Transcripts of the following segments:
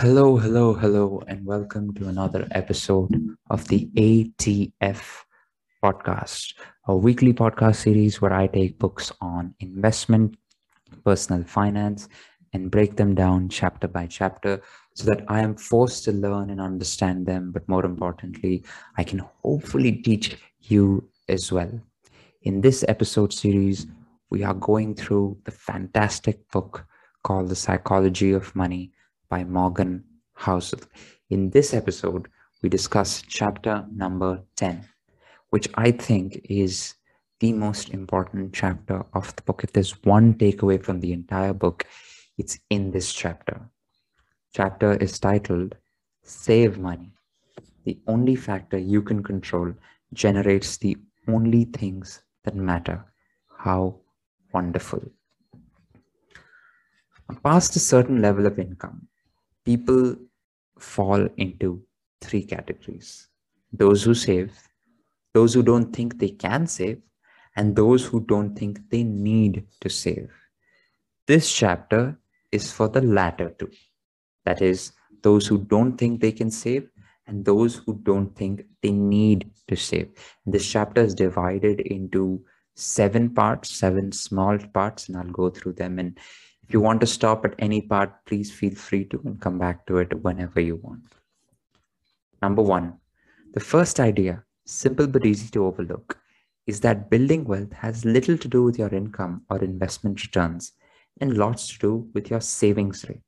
Hello, hello, hello, and welcome to another episode of the ATF podcast, a weekly podcast series where I take books on investment, personal finance, and break them down chapter by chapter so that I am forced to learn and understand them. But more importantly, I can hopefully teach you as well. In this episode series, we are going through the fantastic book called The Psychology of Money by Morgan Housel. In this episode, we discuss chapter number 10, which I think is the most important chapter of the book. If there's one takeaway from the entire book, it's in this chapter. Chapter is titled Save Money. The only factor you can control generates the only things that matter. How wonderful. Past a certain level of income, people fall into three categories those who save, those who don't think they can save, and those who don't think they need to save. This chapter is for the latter two that is, those who don't think they can save and those who don't think they need to save. This chapter is divided into seven parts, seven small parts, and I'll go through them. And if you want to stop at any part, please feel free to and come back to it whenever you want. Number one, the first idea, simple but easy to overlook, is that building wealth has little to do with your income or investment returns and lots to do with your savings rate.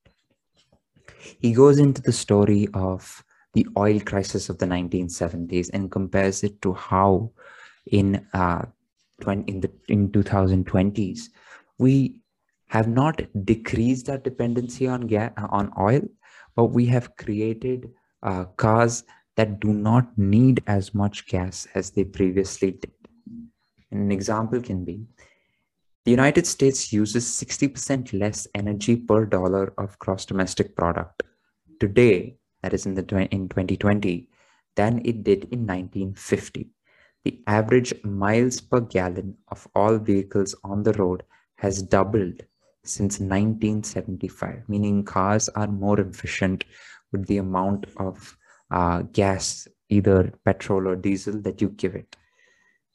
He goes into the story of the oil crisis of the 1970s and compares it to how in uh, in the in 2020s we have not decreased our dependency on gas on oil, but we have created uh, cars that do not need as much gas as they previously did. An example can be the United States uses 60% less energy per dollar of gross domestic product today, that is in the in 2020, than it did in 1950. The average miles per gallon of all vehicles on the road has doubled since 1975, meaning cars are more efficient with the amount of uh, gas, either petrol or diesel, that you give it.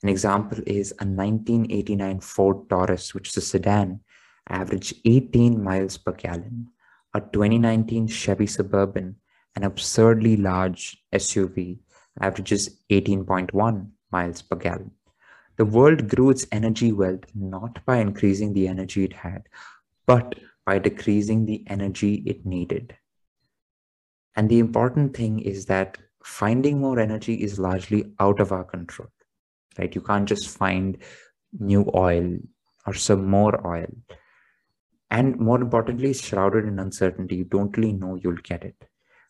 An example is a 1989 Ford Taurus, which is a sedan, averaged 18 miles per gallon. A 2019 Chevy Suburban, an absurdly large SUV, averages 18.1 miles per gallon. The world grew its energy wealth not by increasing the energy it had, but by decreasing the energy it needed. And the important thing is that finding more energy is largely out of our control, right? You can't just find new oil or some more oil. And more importantly, it's shrouded in uncertainty. You don't really know you'll get it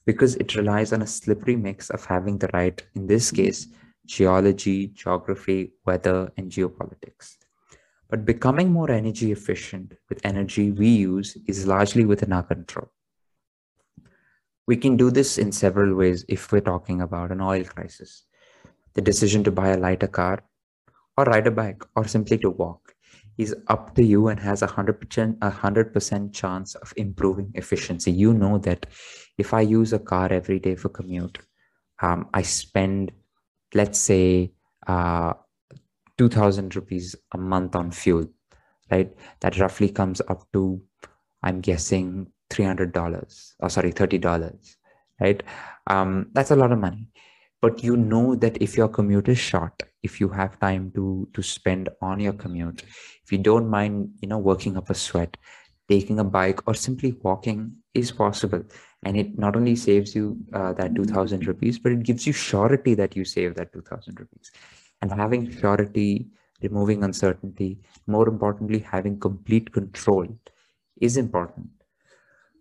because it relies on a slippery mix of having the right, in this case, geology, geography, weather, and geopolitics. But becoming more energy efficient with energy we use is largely within our control. We can do this in several ways if we're talking about an oil crisis. The decision to buy a lighter car or ride a bike or simply to walk is up to you and has a 100%, a 100% chance of improving efficiency. You know that if I use a car every day for commute, um, I spend, let's say, uh, 2000 rupees a month on fuel right? That roughly comes up to i'm guessing $300 or sorry $30 right? Um, that's a lot of money. But you know that if your commute is short if you have time to to spend on your commute if you don't mind you know working up a sweat taking a bike or simply walking is possible. And it not only saves you uh, that 2000 rupees but it gives you surety that you save that 2000 rupees and having surety, removing uncertainty, more importantly, having complete control is important.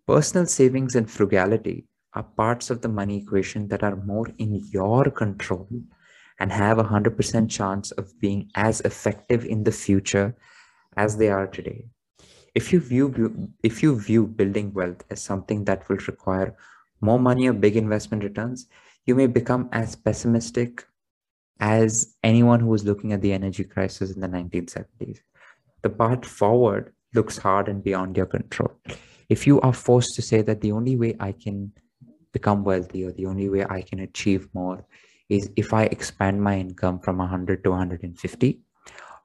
Personal savings and frugality are parts of the money equation that are more in your control and have a 100% chance of being as effective in the future as they are today. If you view if you view building wealth as something that will require more money or big investment returns, you may become as pessimistic as anyone who was looking at the energy crisis in the 1970s. The path forward looks hard and beyond your control. if you are forced to say that the only way I can become wealthy or the only way I can achieve more is if I expand my income from 100 to 150,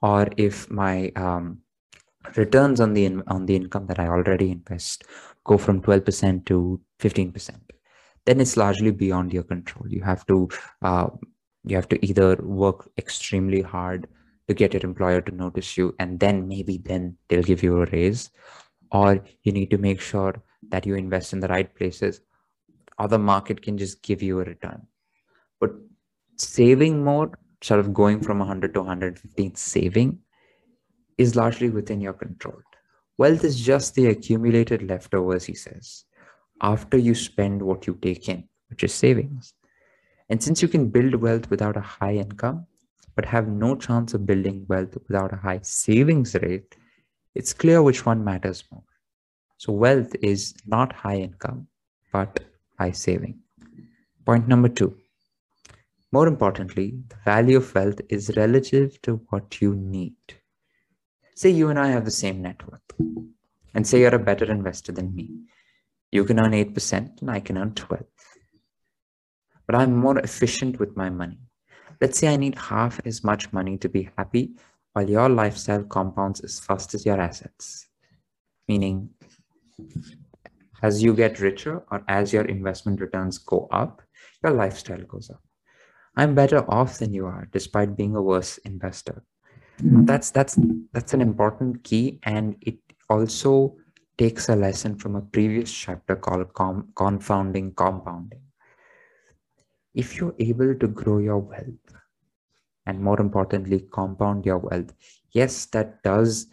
or if my um, returns on the on the income that I already invest go from 12% to 15%, then it's largely beyond your control. You have to uh, you have to either work extremely hard to get your employer to notice you, and then maybe then they'll give you a raise, or you need to make sure that you invest in the right places. Or the market can just give you a return. But saving more sort of going from 100 to 115 saving is largely within your control. Wealth is just the accumulated leftovers he says after you spend what you take in which is savings and since you can build wealth without a high income but have no chance of building wealth without a high savings rate it's clear which one matters more. So wealth is not high income, but high saving. Point number two. More importantly, the value of wealth is relative to what you need. Say you and I have the same net worth, and say you're a better investor than me. You can earn 8% and I can earn 12. But I'm more efficient with my money. Let's say I need half as much money to be happy while your lifestyle compounds as fast as your assets. Meaning, as you get richer or as your investment returns go up, your lifestyle goes up. I'm better off than you are, despite being a worse investor. That's that's that's an important key, and it also takes a lesson from a previous chapter called com- confounding compounding. If you're able to grow your wealth and more importantly compound your wealth yes that does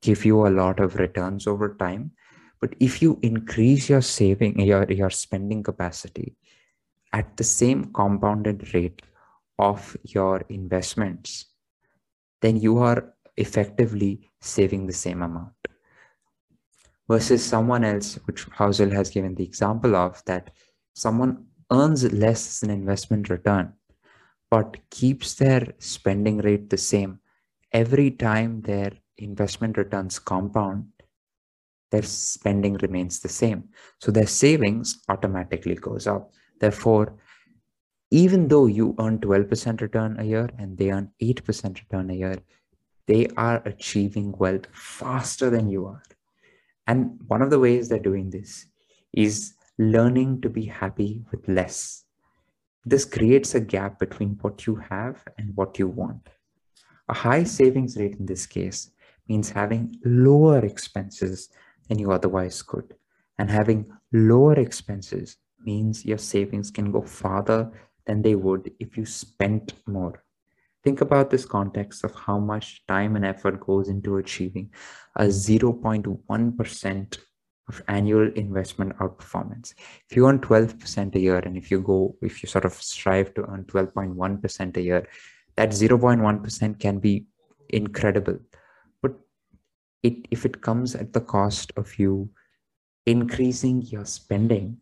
give you a lot of returns over time. But if you increase your saving your, your spending capacity at the same compounded rate of your investments then you are effectively saving the same amount. Versus someone else which Housel has given the example of that someone earns less an investment return but keeps their spending rate the same. Every time their investment returns compound their spending remains the same. So their savings automatically goes up. Therefore even though you earn 12% return a year and they earn 8% return a year they are achieving wealth faster than you are. And one of the ways they're doing this is learning to be happy with less this creates a gap between what you have and what you want. A high savings rate in this case means having lower expenses than you otherwise could. And having lower expenses means your savings can go farther than they would if you spent more. Think about this context of how much time and effort goes into achieving a 0.1% of annual investment outperformance. If you earn 12% a year and if you go, if you sort of strive to earn 12.1% a year, that 0.1% can be incredible. But it, if it comes at the cost of you increasing your spending,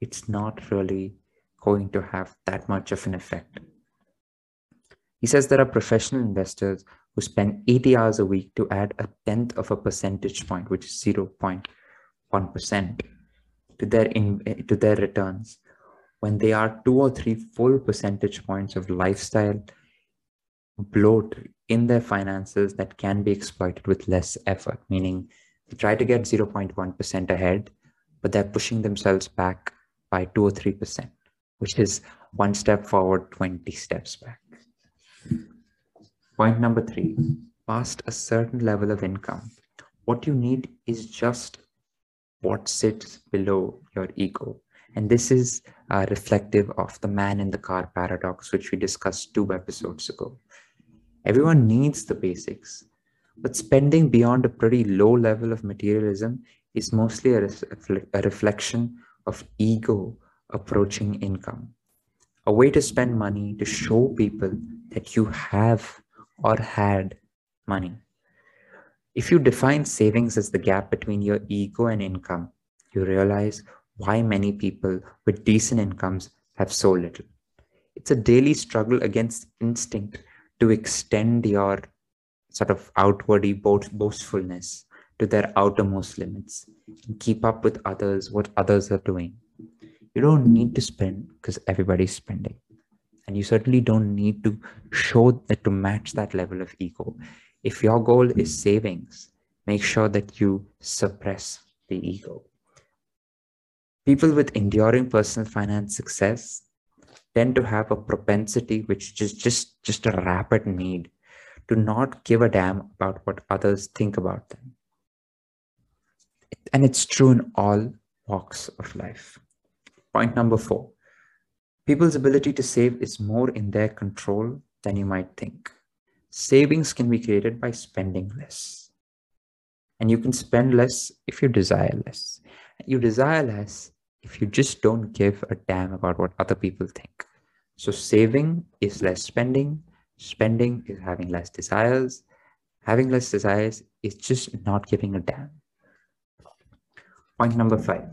it's not really going to have that much of an effect. He says there are professional investors who spend 80 hours a week to add a tenth of a percentage point, which is 0. 1% to their in, eh, to their returns. When they are two or three full percentage points of lifestyle bloat in their finances that can be exploited with less effort meaning they try to get 0.1% ahead but they're pushing themselves back by 2 or 3% which is one step forward 20 steps back. Point number 3 past a certain level of income what you need is just what sits below your ego. And this is uh, reflective of the man in the car paradox, which we discussed two episodes ago. Everyone needs the basics, but spending beyond a pretty low level of materialism is mostly a, a reflection of ego approaching income. A way to spend money to show people that you have or had money. If you define savings as the gap between your ego and income, you realize why many people with decent incomes have so little. It's a daily struggle against instinct to extend your sort of outwardly boastfulness to their outermost limits and keep up with others, what others are doing. You don't need to spend because everybody's spending. And you certainly don't need to show that to match that level of ego. If your goal is savings, make sure that you suppress the ego. People with enduring personal finance success tend to have a propensity which is just just a rapid need to not give a damn about what others think about them. And it's true in all walks of life. Point number 4 people's ability to save is more in their control than you might think savings can be created by spending less and you can spend less if you desire less you desire less if you just don't give a damn about what other people think. So saving is less spending, spending is having less desires, having less desires is just not giving a damn. Point number five.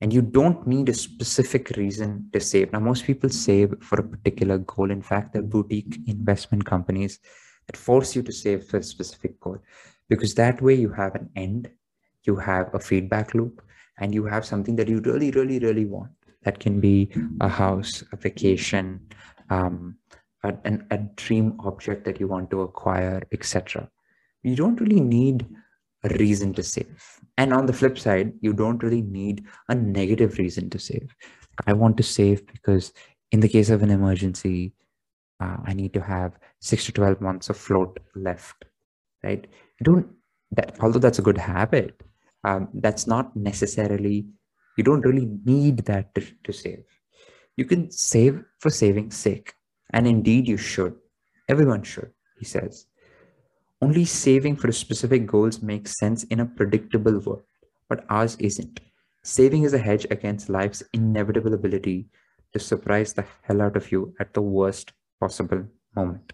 And you don't need a specific reason to save. Now, most people save for a particular goal. In fact, there are boutique investment companies that force you to save for a specific goal because that way you have an end, you have a feedback loop, and you have something that you really, really, really want. That can be a house, a vacation, um, a, an, a dream object that you want to acquire, etc. You don't really need reason to save. And on the flip side, you don't really need a negative reason to save. I want to save because in the case of an emergency, uh, I need to have six to 12 months of float left, right? You don't, that, although that's a good habit, um, that's not necessarily you don't really need that to, to save you can save for saving's sake and indeed you should everyone should he says only saving for specific goals makes sense in a predictable world but ours isn't saving is a hedge against life's inevitable ability to surprise the hell out of you at the worst possible moment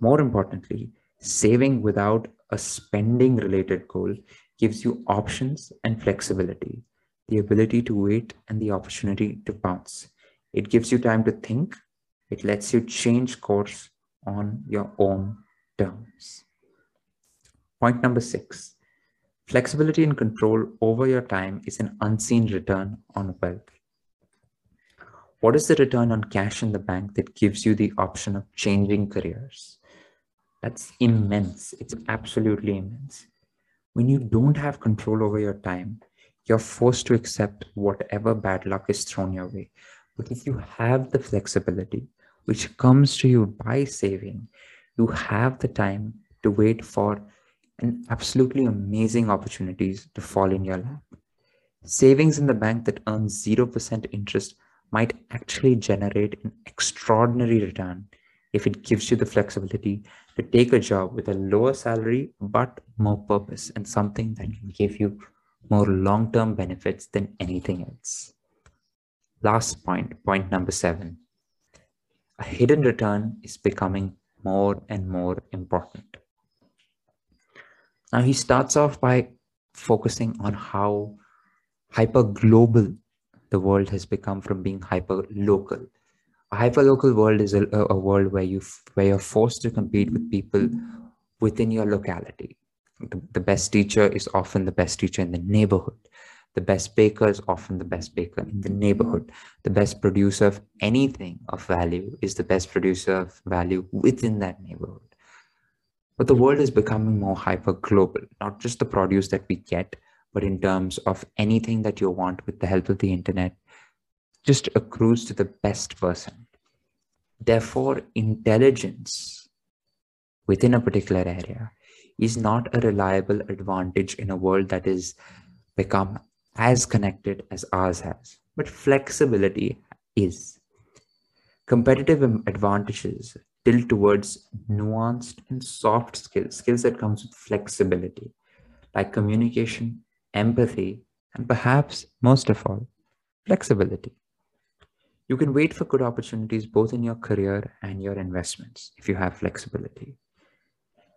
more importantly saving without a spending related goal gives you options and flexibility, the ability to wait and the opportunity to bounce. It gives you time to think. It lets you change course on your own terms. Point number six, flexibility and control over your time is an unseen return on wealth. What is the return on cash in the bank that gives you the option of changing careers? That's immense. It's absolutely immense when you don't have control over your time, you're forced to accept whatever bad luck is thrown your way. But if you have the flexibility, which comes to you by saving, you have the time to wait for an absolutely amazing opportunities to fall in your lap. Savings in the bank that earns 0% interest might actually generate an extraordinary return if it gives you the flexibility to take a job with a lower salary but more purpose and something that can give you more long term benefits than anything else. Last point, point number seven. A hidden return is becoming more and more important. Now, he starts off by focusing on how hyper global the world has become from being hyper local a hyperlocal world is a, a world where you where you're forced to compete with people within your locality. The, the best teacher is often the best teacher in the neighborhood. The best baker is often the best baker in the neighborhood. The best producer of anything of value is the best producer of value within that neighborhood. But the world is becoming more hyper global, not just the produce that we get, but in terms of anything that you want with the help of the internet, just accrues to the best person. Therefore, intelligence within a particular area is not a reliable advantage in a world that is become as connected as ours has, but flexibility is. Competitive advantages tilt towards nuanced and soft skills, skills that comes with flexibility, like communication, empathy, and perhaps most of all, flexibility. You can wait for good opportunities both in your career and your investments if you have flexibility.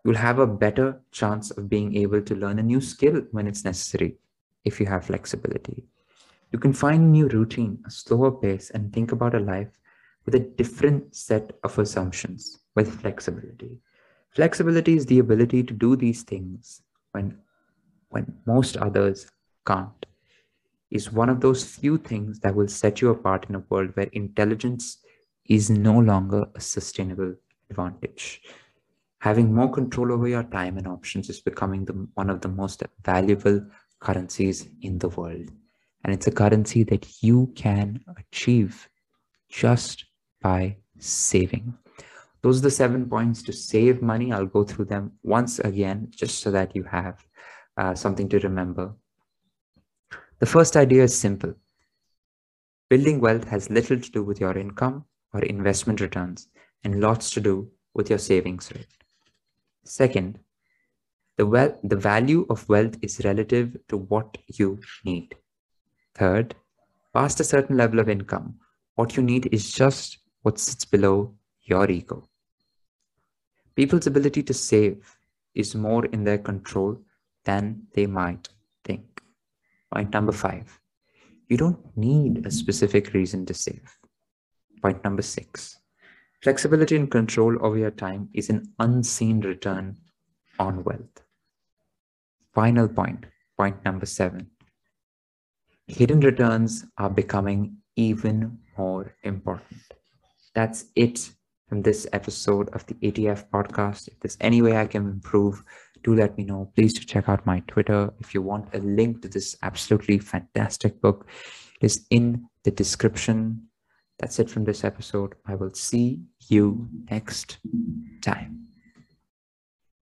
You'll have a better chance of being able to learn a new skill when it's necessary if you have flexibility. You can find a new routine, a slower pace, and think about a life with a different set of assumptions with flexibility. Flexibility is the ability to do these things when when most others can't is one of those few things that will set you apart in a world where intelligence is no longer a sustainable advantage. Having more control over your time and options is becoming the, one of the most valuable currencies in the world. And it's a currency that you can achieve just by saving. Those are the seven points to save money. I'll go through them once again, just so that you have uh, something to remember. The first idea is simple. Building wealth has little to do with your income or investment returns and lots to do with your savings rate. Second, the, well, the value of wealth is relative to what you need. Third, past a certain level of income, what you need is just what sits below your ego. People's ability to save is more in their control than they might think. Point number five, you don't need a specific reason to save. Point number six, flexibility and control over your time is an unseen return on wealth. Final point, point number seven, hidden returns are becoming even more important. That's it from this episode of the ATF podcast. If there's any way I can improve, do let me know. Please do check out my Twitter. If you want a link to this absolutely fantastic book, it is in the description. That's it from this episode. I will see you next time.